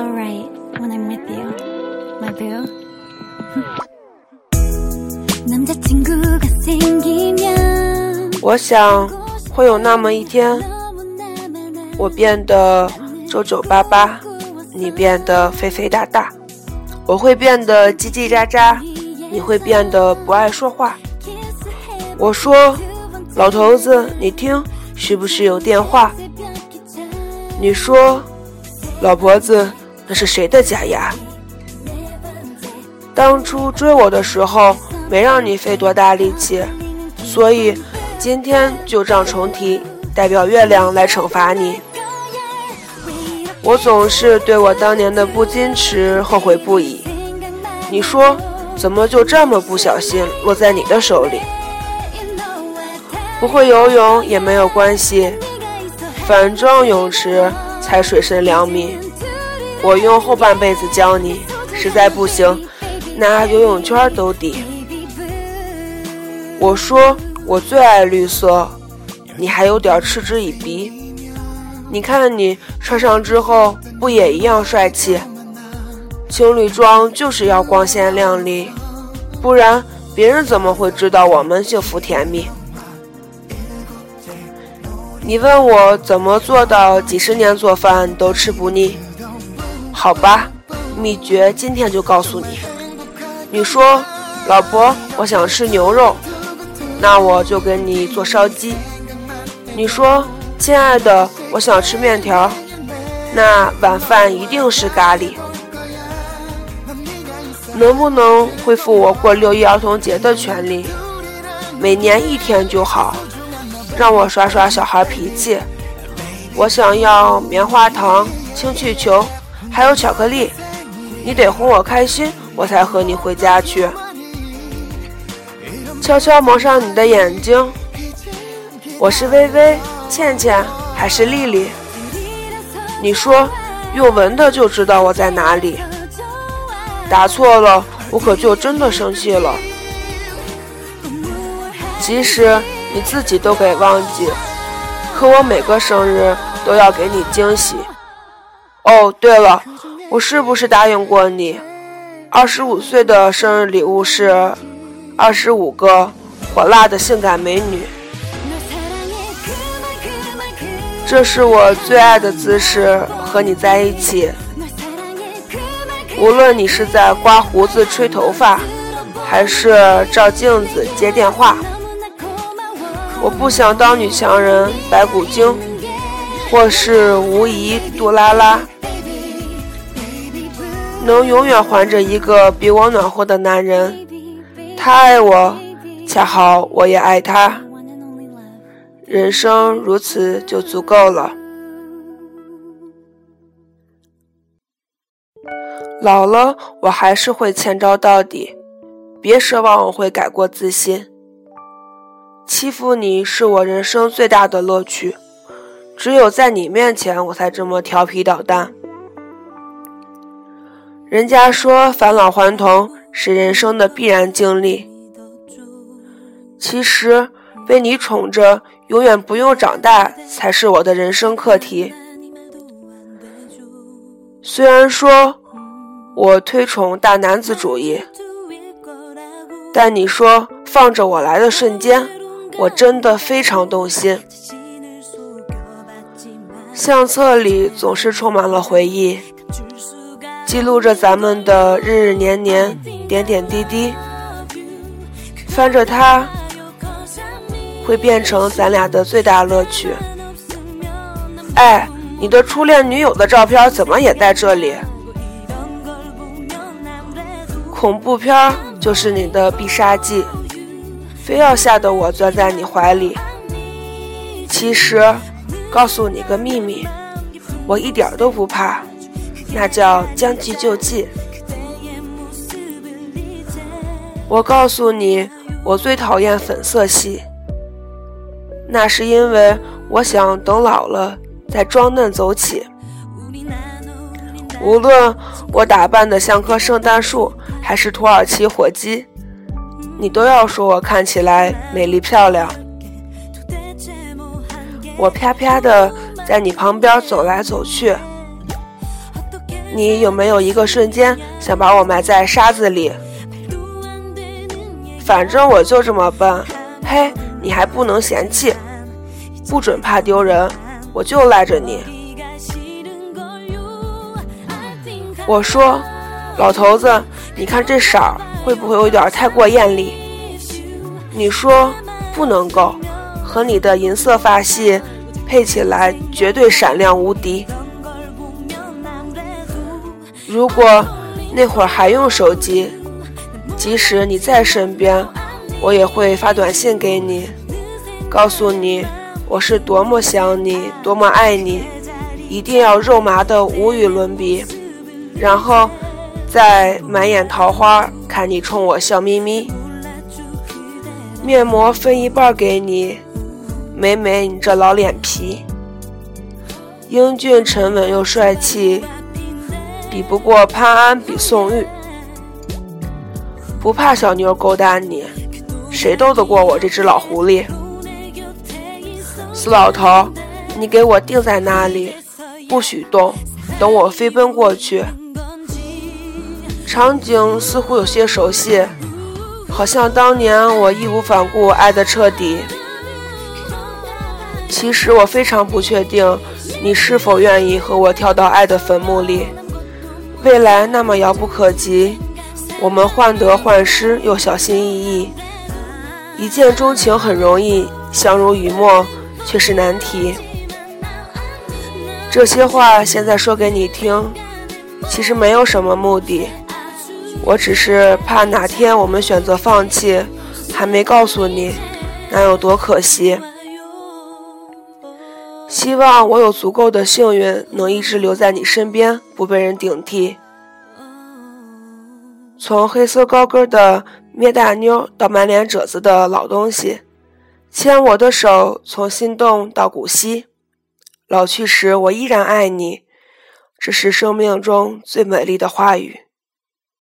alright when i meet you my boo。我想会有那么一天，我变得皱皱巴巴，你变得肥肥大大，我会变得叽叽喳喳，你会变得不爱说话。我说老头子，你听，是不是有电话？你说老婆子。那是谁的假牙？当初追我的时候，没让你费多大力气，所以今天旧账重提，代表月亮来惩罚你。我总是对我当年的不矜持后悔不已。你说，怎么就这么不小心落在你的手里？不会游泳也没有关系，反正泳池才水深两米。我用后半辈子教你，实在不行，拿游泳圈兜底。我说我最爱绿色，你还有点嗤之以鼻。你看你穿上之后不也一样帅气？情侣装就是要光鲜亮丽，不然别人怎么会知道我们幸福甜蜜？你问我怎么做到几十年做饭都吃不腻？好吧，秘诀今天就告诉你。你说，老婆，我想吃牛肉，那我就给你做烧鸡。你说，亲爱的，我想吃面条，那晚饭一定是咖喱。能不能恢复我过六一儿童节的权利？每年一天就好，让我耍耍小孩脾气。我想要棉花糖、氢气球，还有巧克力。你得哄我开心，我才和你回家去。悄悄蒙上你的眼睛。我是微微、倩倩还是丽丽？你说，用闻的就知道我在哪里。答错了，我可就真的生气了。即使你自己都给忘记，可我每个生日都要给你惊喜。哦，对了，我是不是答应过你，二十五岁的生日礼物是二十五个火辣的性感美女？这是我最爱的姿势，和你在一起。无论你是在刮胡子、吹头发，还是照镜子、接电话，我不想当女强人白骨精，或是无疑、杜拉拉，能永远环着一个比我暖和的男人。他爱我，恰好我也爱他，人生如此就足够了。老了，我还是会欠招到底，别奢望我会改过自新。欺负你是我人生最大的乐趣，只有在你面前，我才这么调皮捣蛋。人家说返老还童是人生的必然经历，其实被你宠着，永远不用长大，才是我的人生课题。虽然说。我推崇大男子主义，但你说放着我来的瞬间，我真的非常动心。相册里总是充满了回忆，记录着咱们的日日年年、点点滴滴。翻着它，会变成咱俩的最大乐趣。哎，你的初恋女友的照片怎么也在这里？恐怖片就是你的必杀技，非要吓得我钻在你怀里。其实，告诉你个秘密，我一点都不怕，那叫将计就计。我告诉你，我最讨厌粉色系，那是因为我想等老了再装嫩走起。无论我打扮的像棵圣诞树，还是土耳其火鸡，你都要说我看起来美丽漂亮。我啪啪的在你旁边走来走去，你有没有一个瞬间想把我埋在沙子里？反正我就这么笨，嘿，你还不能嫌弃，不准怕丢人，我就赖着你。我说，老头子，你看这色儿会不会有点太过艳丽？你说不能够，和你的银色发系配起来绝对闪亮无敌。如果那会儿还用手机，即使你在身边，我也会发短信给你，告诉你我是多么想你，多么爱你，一定要肉麻的无与伦比，然后再满眼桃花看你冲我笑眯眯，面膜分一半给你，美美你这老脸皮，英俊沉稳又帅气。比不过潘安，比宋玉，不怕小妞勾搭你，谁斗得过我这只老狐狸？死老头，你给我定在那里，不许动，等我飞奔过去。场景似乎有些熟悉，好像当年我义无反顾爱得彻底。其实我非常不确定，你是否愿意和我跳到爱的坟墓里。未来那么遥不可及，我们患得患失又小心翼翼。一见钟情很容易，相濡以沫却是难题。这些话现在说给你听，其实没有什么目的，我只是怕哪天我们选择放弃，还没告诉你，那有多可惜。希望我有足够的幸运，能一直留在你身边，不被人顶替。从黑色高跟的咩大妞到满脸褶子的老东西，牵我的手，从心动到古稀。老去时，我依然爱你，这是生命中最美丽的话语。